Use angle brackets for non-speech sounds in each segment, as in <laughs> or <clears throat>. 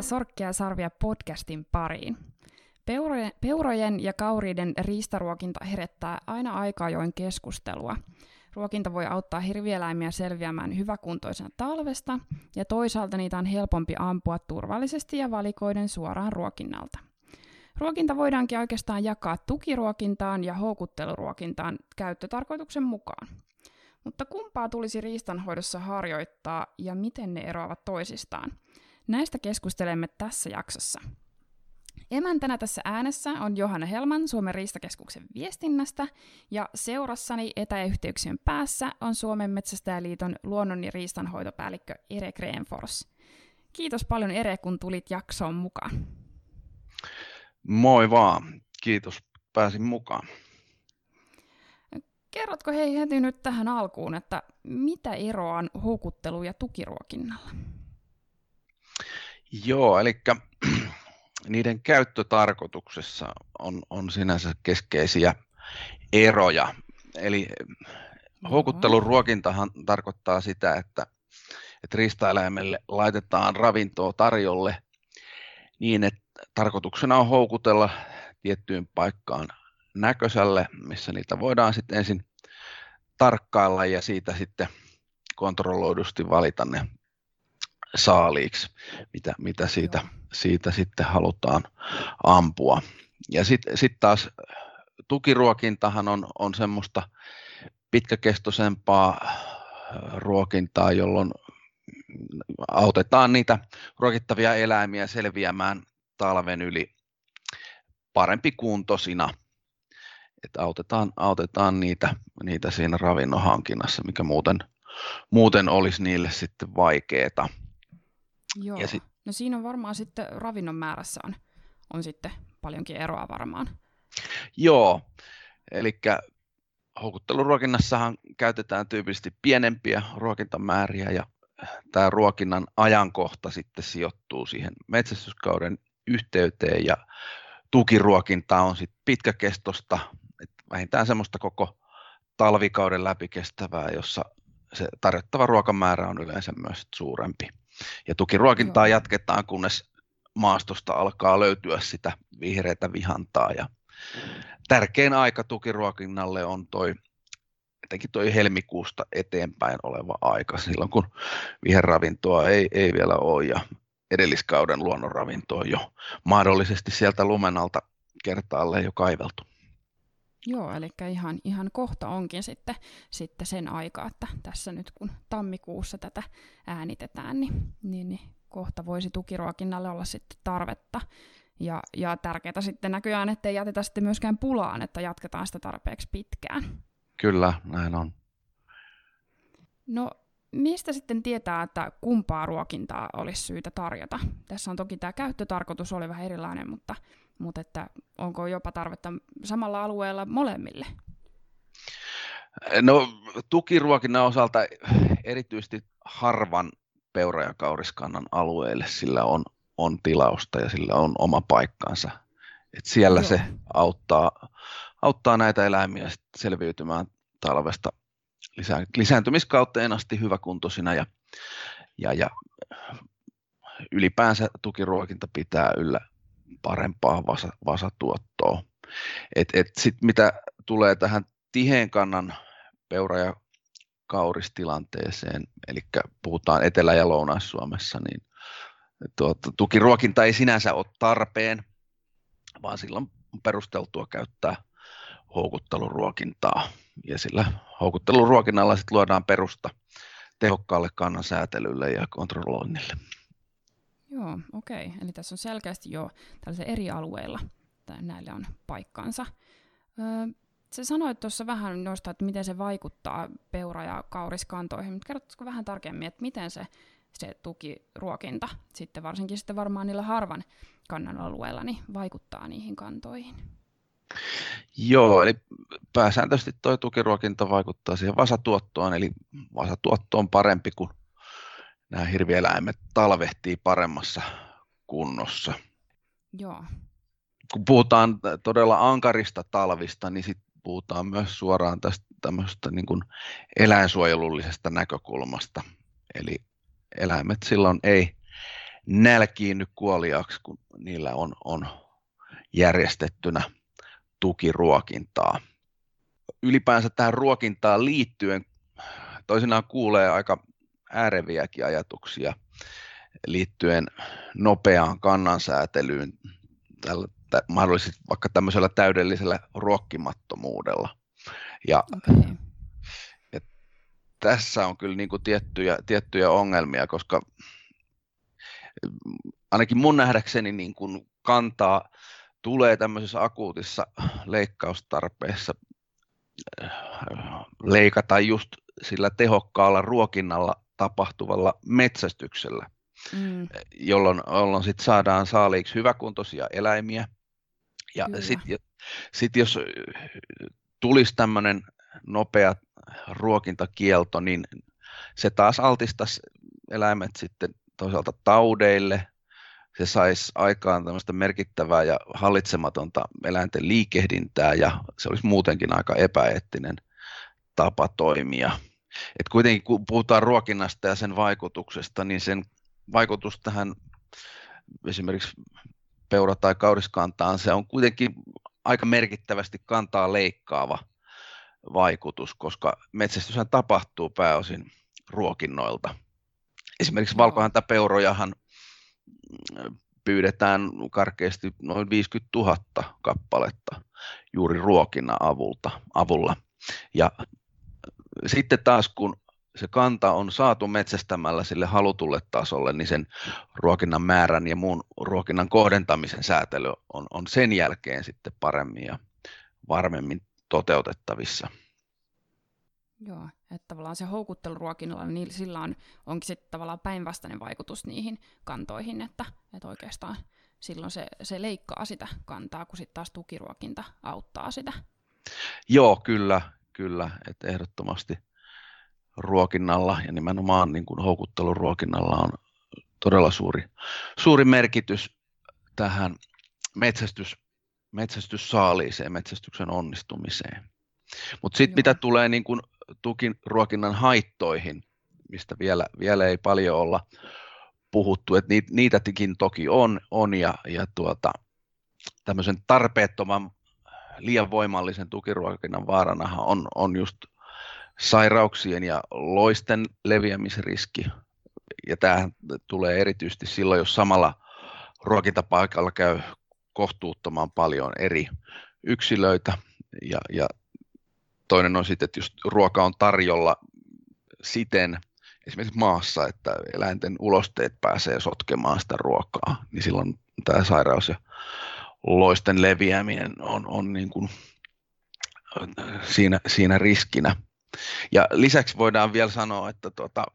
Tervetuloa Sorkkia sarvia podcastin pariin. Peurojen, peurojen ja kauriiden riistaruokinta herättää aina aika ajoin keskustelua. Ruokinta voi auttaa hirvieläimiä selviämään hyväkuntoisena talvesta, ja toisaalta niitä on helpompi ampua turvallisesti ja valikoiden suoraan ruokinnalta. Ruokinta voidaankin oikeastaan jakaa tukiruokintaan ja houkutteluruokintaan käyttötarkoituksen mukaan. Mutta kumpaa tulisi riistanhoidossa harjoittaa ja miten ne eroavat toisistaan? Näistä keskustelemme tässä jaksossa. Emäntänä tässä äänessä on Johanna Helman Suomen riistakeskuksen viestinnästä ja seurassani etäyhteyksien päässä on Suomen Metsästäjäliiton luonnon- ja riistanhoitopäällikkö Ere Greenfors. Kiitos paljon Ere, kun tulit jaksoon mukaan. Moi vaan, kiitos, pääsin mukaan. Kerrotko hei heti nyt tähän alkuun, että mitä eroa on houkuttelu- ja tukiruokinnalla? Joo, eli <clears throat> niiden käyttötarkoituksessa on, on sinänsä keskeisiä eroja. Eli houkuttelun ruokintahan tarkoittaa sitä, että, että riistaeläimelle laitetaan ravintoa tarjolle niin, että tarkoituksena on houkutella tiettyyn paikkaan näköiselle, missä niitä voidaan sitten ensin tarkkailla ja siitä sitten kontrolloidusti valita ne saaliiksi, mitä, mitä siitä, siitä sitten halutaan ampua. Ja sitten sit taas tukiruokintahan on, on semmoista pitkäkestoisempaa ruokintaa, jolloin autetaan niitä ruokittavia eläimiä selviämään talven yli parempi kuntoisina. Että autetaan, autetaan niitä, niitä siinä ravinnon hankinnassa, mikä muuten, muuten olisi niille sitten vaikeaa. Joo. Ja sit... No siinä on varmaan sitten ravinnon määrässä on, on sitten paljonkin eroa varmaan. Joo, eli houkutteluruokinnassahan käytetään tyypillisesti pienempiä ruokintamääriä ja tämä ruokinnan ajankohta sitten sijoittuu siihen metsästyskauden yhteyteen ja tukiruokinta on sitten pitkäkestosta, että vähintään semmoista koko talvikauden läpi kestävää, jossa se tarjottava ruokamäärä on yleensä myös suurempi. Ja tukiruokintaa Joo. jatketaan, kunnes maastosta alkaa löytyä sitä vihreätä vihantaa. Ja tärkein aika tukiruokinnalle on toi, etenkin toi helmikuusta eteenpäin oleva aika, silloin kun viherravintoa ei, ei vielä ole ja edelliskauden luonnonravinto on jo mahdollisesti sieltä lumenalta kertaalleen jo kaiveltu. Joo, eli ihan, ihan kohta onkin sitten, sitten sen aika, että tässä nyt kun tammikuussa tätä äänitetään, niin, niin, niin kohta voisi tukiruokinnalle olla sitten tarvetta. Ja, ja tärkeää sitten näköjään, ettei jätetä sitten myöskään pulaan, että jatketaan sitä tarpeeksi pitkään. Kyllä, näin on. No mistä sitten tietää, että kumpaa ruokintaa olisi syytä tarjota? Tässä on toki tämä käyttötarkoitus oli vähän erilainen, mutta, mutta että onko jopa tarvetta samalla alueella molemmille? No tukiruokinnan osalta erityisesti harvan peura- ja kauriskannan alueelle sillä on, on tilausta ja sillä on oma paikkansa. Et siellä Joo. se auttaa, auttaa näitä eläimiä selviytymään talvesta lisää, lisääntymiskauteen asti hyväkuntoisina ja, ja, ja ylipäänsä tukiruokinta pitää yllä parempaa vasa, vasatuottoa. Et, et sit mitä tulee tähän tiheen kannan peura- ja kauristilanteeseen, eli puhutaan Etelä- ja Lounais-Suomessa, niin tuota, tukiruokinta ei sinänsä ole tarpeen, vaan silloin on perusteltua käyttää houkutteluruokintaa. Ja sillä houkutteluruokinnalla sitten luodaan perusta tehokkaalle kannan säätelylle ja kontrolloinnille. Joo, okei. Okay. Eli tässä on selkeästi jo tällaisilla eri alueilla näille on paikkansa. Öö, sä sanoit tuossa vähän noista, että miten se vaikuttaa peura- ja kauriskantoihin, mutta kerrotko vähän tarkemmin, että miten se, se tukiruokinta sitten varsinkin sitten varmaan niillä harvan kannan alueilla niin vaikuttaa niihin kantoihin? Joo, eli pääsääntöisesti tuo tukiruokinta vaikuttaa siihen vasatuottoon, eli vasatuotto on parempi, kun nämä hirvieläimet talvehtii paremmassa kunnossa. Joo. Kun puhutaan todella ankarista talvista, niin sitten puhutaan myös suoraan tästä tämmöistä niin kuin eläinsuojelullisesta näkökulmasta. Eli eläimet silloin ei nälkiinny kuoliaksi, kun niillä on, on järjestettynä tukiruokintaa. Ylipäänsä tähän ruokintaan liittyen toisinaan kuulee aika ääreviäkin ajatuksia liittyen nopeaan kannansäätelyyn tällä, mahdollisesti vaikka tämmöisellä täydellisellä ruokkimattomuudella. Ja, okay. ja tässä on kyllä niin kuin tiettyjä, tiettyjä ongelmia, koska ainakin mun nähdäkseni niin kuin kantaa tulee tämmöisessä akuutissa leikkaustarpeessa äh, leikata just sillä tehokkaalla ruokinnalla tapahtuvalla metsästyksellä, mm. jolloin, jolloin sit saadaan saaliiksi hyväkuntoisia eläimiä. Ja sitten sit jos tulisi tämmöinen nopea ruokintakielto, niin se taas altistaisi eläimet sitten toisaalta taudeille, se saisi aikaan tämmöistä merkittävää ja hallitsematonta eläinten liikehdintää ja se olisi muutenkin aika epäeettinen tapa toimia. Et kuitenkin kun puhutaan ruokinnasta ja sen vaikutuksesta, niin sen vaikutus tähän esimerkiksi peura- tai kauriskantaan, se on kuitenkin aika merkittävästi kantaa leikkaava vaikutus, koska metsästyshän tapahtuu pääosin ruokinnoilta. Esimerkiksi valkohäntäpeurojahan pyydetään karkeasti noin 50 000 kappaletta juuri ruokinnan avulta, avulla. Ja sitten taas kun se kanta on saatu metsästämällä sille halutulle tasolle, niin sen ruokinnan määrän ja muun ruokinnan kohdentamisen säätely on, on sen jälkeen sitten paremmin ja varmemmin toteutettavissa. Joo, että tavallaan se houkutteluruokinnalla, niin sillä on, onkin sitten tavallaan päinvastainen vaikutus niihin kantoihin, että, että oikeastaan silloin se, se leikkaa sitä kantaa, kun sitten taas tukiruokinta auttaa sitä. Joo, kyllä, kyllä, että ehdottomasti ruokinnalla ja nimenomaan niin kuin houkutteluruokinnalla on todella suuri, suuri merkitys tähän metsästys, metsästyssaaliiseen, metsästyksen onnistumiseen. Mutta sitten mitä tulee niin kuin tukiruokinnan haittoihin, mistä vielä, vielä ei paljon olla puhuttu, että niitä, niitäkin toki on, on ja, ja tuota, tämmöisen tarpeettoman liian voimallisen tukiruokinnan vaaranahan on, on just sairauksien ja loisten leviämisriski. Ja tämä tulee erityisesti silloin, jos samalla ruokintapaikalla käy kohtuuttoman paljon eri yksilöitä. Ja, ja toinen on sitten, että just ruoka on tarjolla siten, esimerkiksi maassa, että eläinten ulosteet pääsee sotkemaan sitä ruokaa, niin silloin tämä sairaus ja loisten leviäminen on, on niin kuin siinä, siinä riskinä. Ja lisäksi voidaan vielä sanoa, että tuota,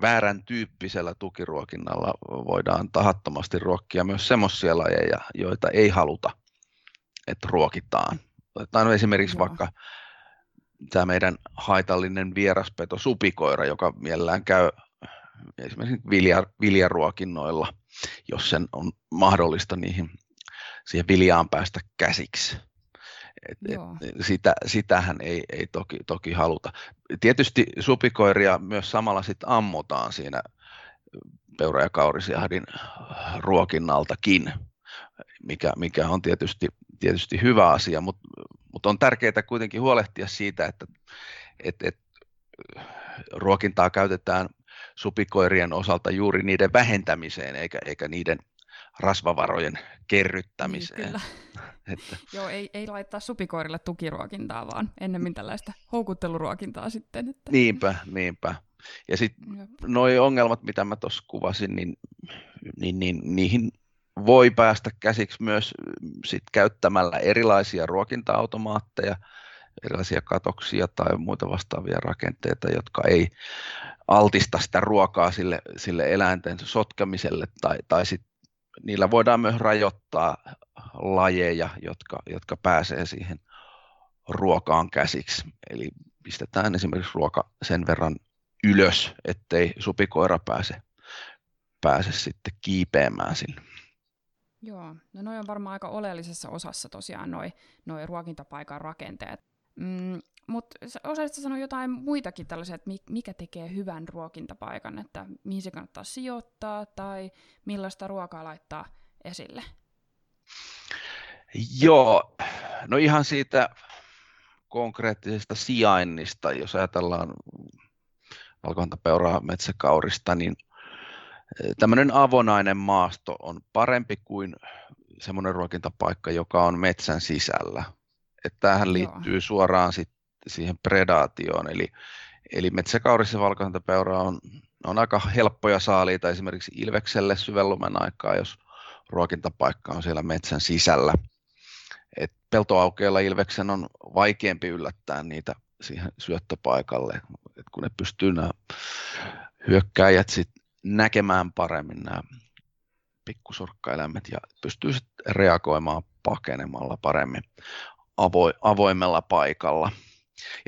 väärän tyyppisellä tukiruokinnalla voidaan tahattomasti ruokkia myös semmoisia lajeja, joita ei haluta, että ruokitaan. Otetaan esimerkiksi Joo. vaikka tämä meidän haitallinen vieraspeto supikoira, joka mielellään käy esimerkiksi vilja, viljaruokinnoilla, jos sen on mahdollista niihin, siihen viljaan päästä käsiksi. Et, et, sitä, sitähän ei, ei toki, toki haluta. Tietysti supikoiria myös samalla sit ammutaan siinä peura- ja kaurisjahdin ruokinnaltakin, mikä, mikä on tietysti, tietysti hyvä asia, mutta mut on tärkeää kuitenkin huolehtia siitä, että et, et, ruokintaa käytetään supikoirien osalta juuri niiden vähentämiseen eikä, eikä niiden rasvavarojen kerryttämiseen. Niin, kyllä. <laughs> että... Joo, ei, ei laittaa supikoirille tukiruokintaa, vaan ennemmin tällaista houkutteluruokintaa sitten. Että... Niinpä, niinpä. Ja sitten nuo ongelmat, mitä mä tuossa kuvasin, niin, niin, niin niihin voi päästä käsiksi myös sit käyttämällä erilaisia ruokinta-automaatteja, erilaisia katoksia tai muita vastaavia rakenteita, jotka ei altista sitä ruokaa sille, sille eläinten sotkemiselle tai, tai sit niillä voidaan myös rajoittaa lajeja, jotka, jotka pääsee siihen ruokaan käsiksi. Eli pistetään esimerkiksi ruoka sen verran ylös, ettei supikoira pääse, pääse sitten kiipeämään sille. Joo, no noin on varmaan aika oleellisessa osassa tosiaan noin noi ruokintapaikan rakenteet. Mm, mutta osaisitko sanoa jotain muitakin tällaisia, että mikä tekee hyvän ruokintapaikan, että mihin se kannattaa sijoittaa tai millaista ruokaa laittaa esille? Joo, no ihan siitä konkreettisesta sijainnista, jos ajatellaan valkohäntäpeuraa metsäkaurista, niin eh, tämmöinen avonainen maasto on parempi kuin semmoinen ruokintapaikka, joka on metsän sisällä. Että tämähän liittyy Joo. suoraan sit siihen predaatioon, eli, eli metsäkaurissa valkohäntäpeura on, on aika helppoja saaliita esimerkiksi ilvekselle syvellumen aikaa, jos ruokintapaikka on siellä metsän sisällä. Et peltoaukeilla ilveksen on vaikeampi yllättää niitä siihen syöttöpaikalle, et kun ne pystyy nämä hyökkäjät sit näkemään paremmin nämä pikkusorkkaeläimet ja pystyy sit reagoimaan pakenemalla paremmin avo, avoimella paikalla.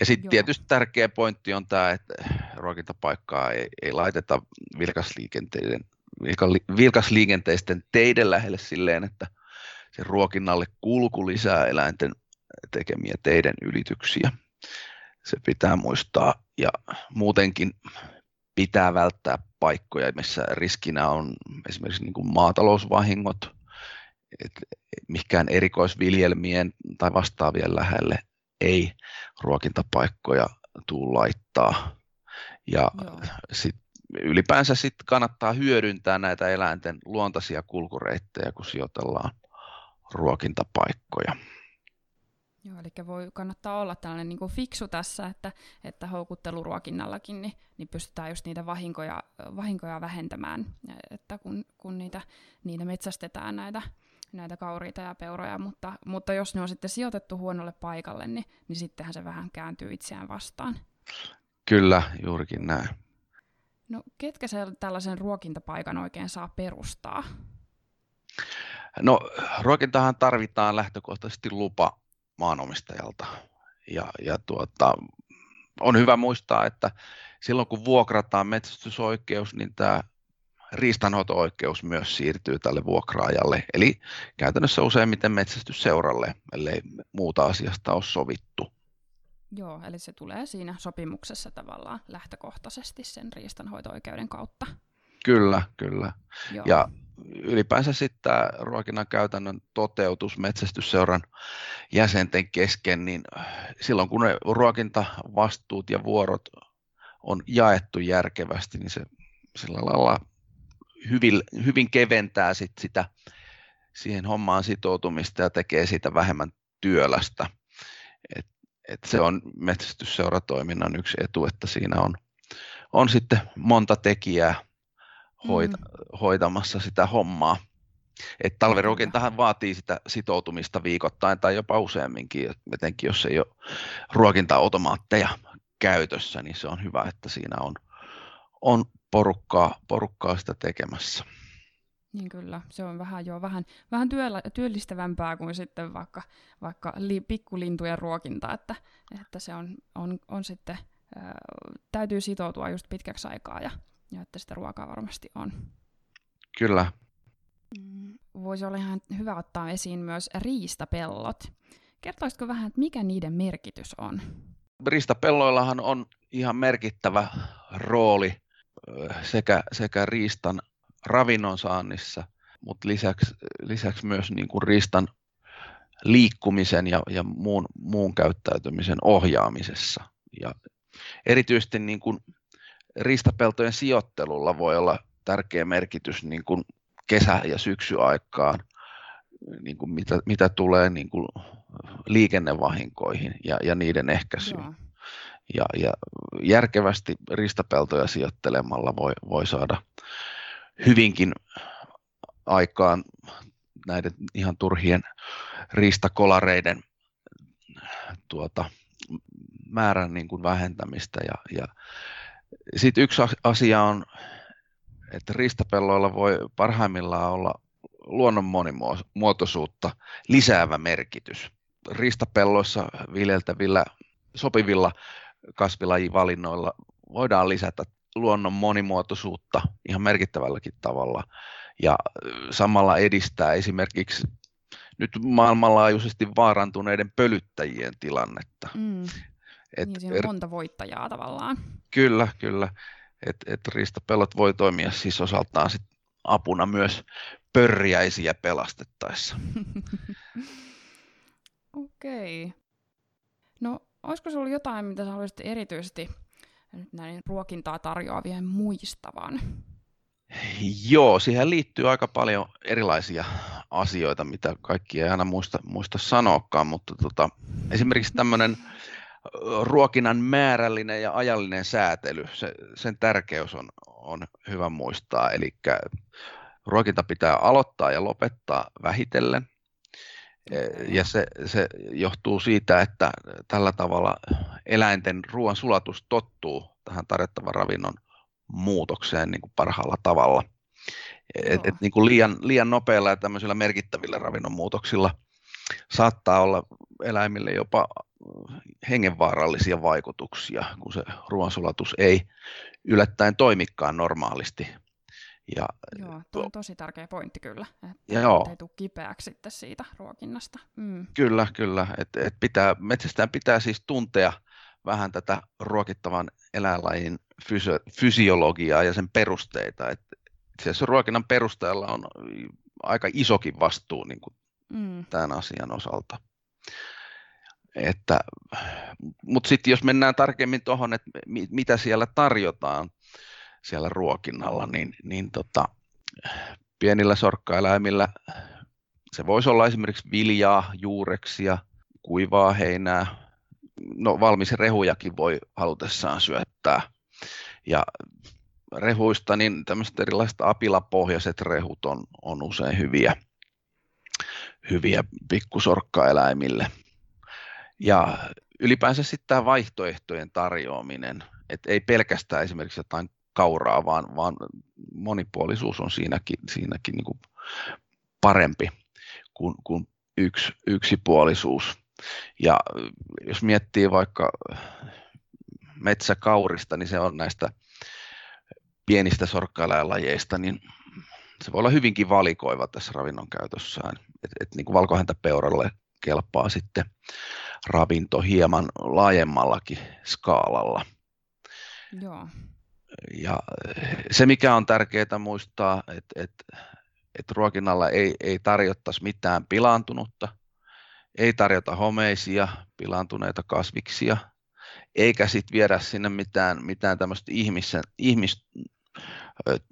Ja sitten tietysti tärkeä pointti on tämä, että ruokintapaikkaa ei, ei laiteta vilkasliikenteiden, vilkasliikenteisten teiden lähelle silleen, että se ruokinnalle kulku lisää eläinten tekemiä teiden ylityksiä. Se pitää muistaa. Ja muutenkin pitää välttää paikkoja, missä riskinä on esimerkiksi niin kuin maatalousvahingot, että mikään erikoisviljelmien tai vastaavien lähelle ei ruokintapaikkoja tuu laittaa. Ja sit ylipäänsä sit kannattaa hyödyntää näitä eläinten luontaisia kulkureittejä, kun sijoitellaan ruokintapaikkoja. Joo, eli voi kannattaa olla tällainen niin fiksu tässä, että, että houkutteluruokinnallakin niin, niin pystytään just niitä vahinkoja, vahinkoja vähentämään, että kun, kun niitä, niitä metsästetään näitä, näitä kauriita ja peuroja, mutta, mutta jos ne on sitten sijoitettu huonolle paikalle, niin, niin sittenhän se vähän kääntyy itseään vastaan. Kyllä, juurikin näin. No ketkä se tällaisen ruokintapaikan oikein saa perustaa? No ruokintahan tarvitaan lähtökohtaisesti lupa maanomistajalta. Ja, ja tuota, on hyvä muistaa, että silloin kun vuokrataan metsästysoikeus, niin tämä riistanhoito-oikeus myös siirtyy tälle vuokraajalle, eli käytännössä useimmiten metsästysseuralle, ellei muuta asiasta ole sovittu. Joo, eli se tulee siinä sopimuksessa tavallaan lähtökohtaisesti sen riistanhoito-oikeuden kautta. Kyllä, kyllä. Joo. Ja ylipäänsä sitten tämä ruokinnan käytännön toteutus metsästysseuran jäsenten kesken, niin silloin kun ne ruokintavastuut ja vuorot on jaettu järkevästi, niin se sillä lailla hyvin, hyvin keventää sit sitä siihen hommaan sitoutumista ja tekee siitä vähemmän työlästä. Et, et se on metsästysseuratoiminnan yksi etu, että siinä on, on sitten monta tekijää hoita, mm. hoitamassa sitä hommaa. Et talviruokintahan vaatii sitä sitoutumista viikoittain tai jopa useamminkin, etenkin jos ei ole ruokinta-automaatteja käytössä, niin se on hyvä, että siinä on, on porukkaa, porukkaa sitä tekemässä. Niin kyllä, se on vähän jo vähän, vähän työllä, työllistävämpää kuin sitten vaikka, vaikka li, pikkulintujen ruokinta, että, että se on, on, on sitten, ää, täytyy sitoutua just pitkäksi aikaa ja, ja että sitä ruokaa varmasti on. Kyllä. Mm, voisi olla ihan hyvä ottaa esiin myös riistapellot. Kertoisitko vähän, että mikä niiden merkitys on? Riistapelloillahan on ihan merkittävä rooli sekä, sekä riistan ravinnon saannissa, mutta lisäksi, lisäksi myös niin kuin riistan liikkumisen ja, ja muun, muun käyttäytymisen ohjaamisessa. Ja erityisesti niin kuin riistapeltojen sijoittelulla voi olla tärkeä merkitys niin kuin kesä- ja syksyaikaan, niin kuin mitä, mitä tulee niin kuin liikennevahinkoihin ja, ja niiden ehkäisyyn. Joo. Ja, ja järkevästi ristapeltoja sijoittelemalla voi, voi saada hyvinkin aikaan näiden ihan turhien ristakolareiden tuota, määrän niin kuin vähentämistä. Ja, ja sitten yksi asia on, että ristapelloilla voi parhaimmillaan olla luonnon monimuotoisuutta lisäävä merkitys. Ristapelloissa viljeltävillä sopivilla kasvilajivalinnoilla voidaan lisätä luonnon monimuotoisuutta ihan merkittävälläkin tavalla ja samalla edistää esimerkiksi nyt maailmanlaajuisesti vaarantuneiden pölyttäjien tilannetta. Mm. Et, niin, siinä on monta voittajaa tavallaan. Kyllä, kyllä. Että et riistapellot voi toimia siis osaltaan sit apuna myös pörjäisiä pelastettaessa. <laughs> Okei. Okay. Olisiko sinulla jotain, mitä sä haluaisit erityisesti näin ruokintaa tarjoavien muistavan? Joo, siihen liittyy aika paljon erilaisia asioita, mitä kaikki ei aina muista, muista sanoakaan, mutta tota, esimerkiksi tämmöinen ruokinnan määrällinen ja ajallinen säätely, se, sen tärkeys on, on hyvä muistaa. Eli ruokinta pitää aloittaa ja lopettaa vähitellen. Ja se, se johtuu siitä, että tällä tavalla eläinten ruoan sulatus tottuu tähän tarjottavan ravinnon muutokseen niin kuin parhaalla tavalla. Et, et niin kuin liian, liian nopeilla ja tämmöisillä merkittävillä ravinnon muutoksilla saattaa olla eläimille jopa hengenvaarallisia vaikutuksia, kun se ruoansulatus ei yllättäen toimikaan normaalisti. Ja, Joo, tuo on tosi tärkeä pointti kyllä, että joo. ei tule kipeäksi sitten siitä ruokinnasta. Mm. Kyllä, kyllä. Et, et pitää, metsästään pitää siis tuntea vähän tätä ruokittavan eläinlajin fysio- fysiologiaa ja sen perusteita. Et itse asiassa ruokinnan perusteella on aika isokin vastuu niin kuin mm. tämän asian osalta. Että, mutta sitten jos mennään tarkemmin tuohon, että mitä siellä tarjotaan siellä ruokinnalla, niin, niin tota, pienillä sorkkaeläimillä se voisi olla esimerkiksi viljaa, juureksia, kuivaa heinää, no valmis rehujakin voi halutessaan syöttää. Ja rehuista, niin tämmöiset erilaiset apilapohjaiset rehut on, on usein hyviä, hyviä pikkusorkkaeläimille. Ja ylipäänsä sitten tämä vaihtoehtojen tarjoaminen, että ei pelkästään esimerkiksi jotain kauraa, vaan, vaan monipuolisuus on siinäkin, siinäkin niin kuin parempi kuin, kuin yksi, yksipuolisuus. Ja jos miettii vaikka metsäkaurista, niin se on näistä pienistä sorkkaeläinlajeista, niin se voi olla hyvinkin valikoiva tässä ravinnon käytössään. Et, et niin kuin valkohäntäpeuralle kelpaa sitten ravinto hieman laajemmallakin skaalalla. Joo. Ja se, mikä on tärkeää muistaa, että, että, että ruokinnalla ei, ei tarjottaisi mitään pilaantunutta, ei tarjota homeisia, pilaantuneita kasviksia, eikä sitten viedä sinne mitään, mitään tämmöistä ihmisen, ihmis,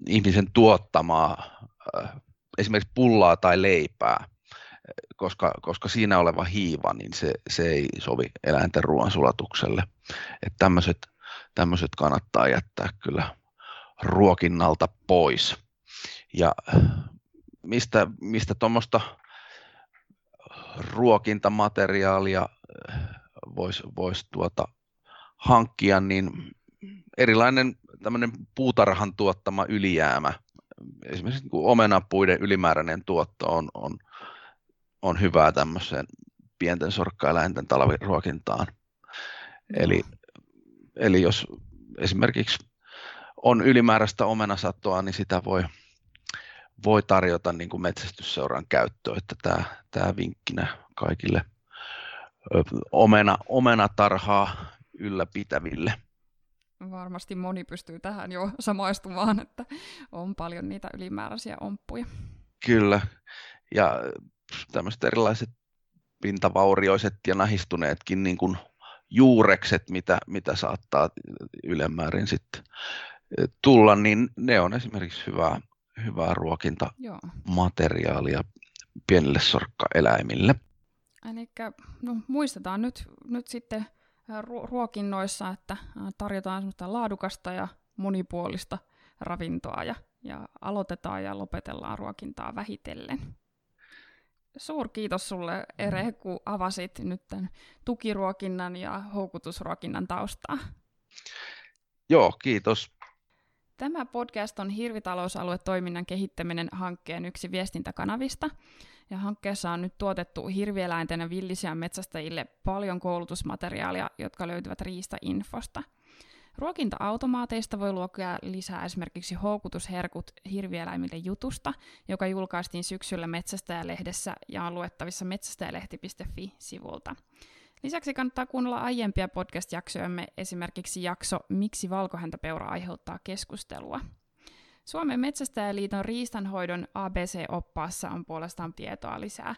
ihmisen tuottamaa esimerkiksi pullaa tai leipää, koska, koska siinä oleva hiiva, niin se, se ei sovi eläinten ruoansulatukselle. Että tämmöiset, tämmöiset kannattaa jättää kyllä ruokinnalta pois. Ja mistä, mistä tuommoista ruokintamateriaalia voisi vois tuota hankkia, niin erilainen tämmöinen puutarhan tuottama ylijäämä, esimerkiksi niin omenapuiden ylimääräinen tuotto on, on, on hyvää tämmöiseen pienten sorkkaeläinten talviruokintaan. Eli, eli jos esimerkiksi on ylimääräistä omenasatoa, niin sitä voi, voi tarjota niin kuin metsästysseuran käyttöön, että tämä, tämä vinkkinä kaikille omena, omenatarhaa ylläpitäville. Varmasti moni pystyy tähän jo samaistumaan, että on paljon niitä ylimääräisiä omppuja. Kyllä, ja tämmöiset erilaiset pintavaurioiset ja nahistuneetkin niin kuin juurekset, mitä, mitä saattaa ylemmäärin sitten tulla, niin ne on esimerkiksi hyvää, hyvää ruokintamateriaalia pienille sorkkaeläimille. Eli no, muistetaan nyt, nyt sitten ruokinnoissa, että tarjotaan semmoista laadukasta ja monipuolista ravintoa ja, ja aloitetaan ja lopetellaan ruokintaa vähitellen. Suurkiitos sulle Ere, kun avasit nyt tämän tukiruokinnan ja houkutusruokinnan taustaa. Joo, kiitos. Tämä podcast on Hirvitalousalue-toiminnan kehittäminen hankkeen yksi viestintäkanavista. Ja hankkeessa on nyt tuotettu hirvieläinten ja villisian metsästäjille paljon koulutusmateriaalia, jotka löytyvät Riista-infosta. Ruokinta-automaateista voi luokea lisää esimerkiksi houkutusherkut hirvieläimille jutusta, joka julkaistiin syksyllä Metsästäjälehdessä ja on luettavissa metsästäjälehti.fi-sivulta. Lisäksi kannattaa kuunnella aiempia podcast-jaksojamme, esimerkiksi jakso Miksi valkohäntäpeura aiheuttaa keskustelua. Suomen Metsästäjäliiton riistanhoidon ABC-oppaassa on puolestaan tietoa lisää,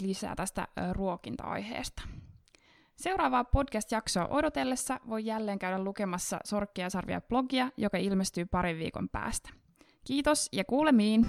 lisää tästä ruokinta-aiheesta. Seuraavaa podcast-jaksoa odotellessa voi jälleen käydä lukemassa Sorkkia sarvia blogia, joka ilmestyy parin viikon päästä. Kiitos ja kuulemiin!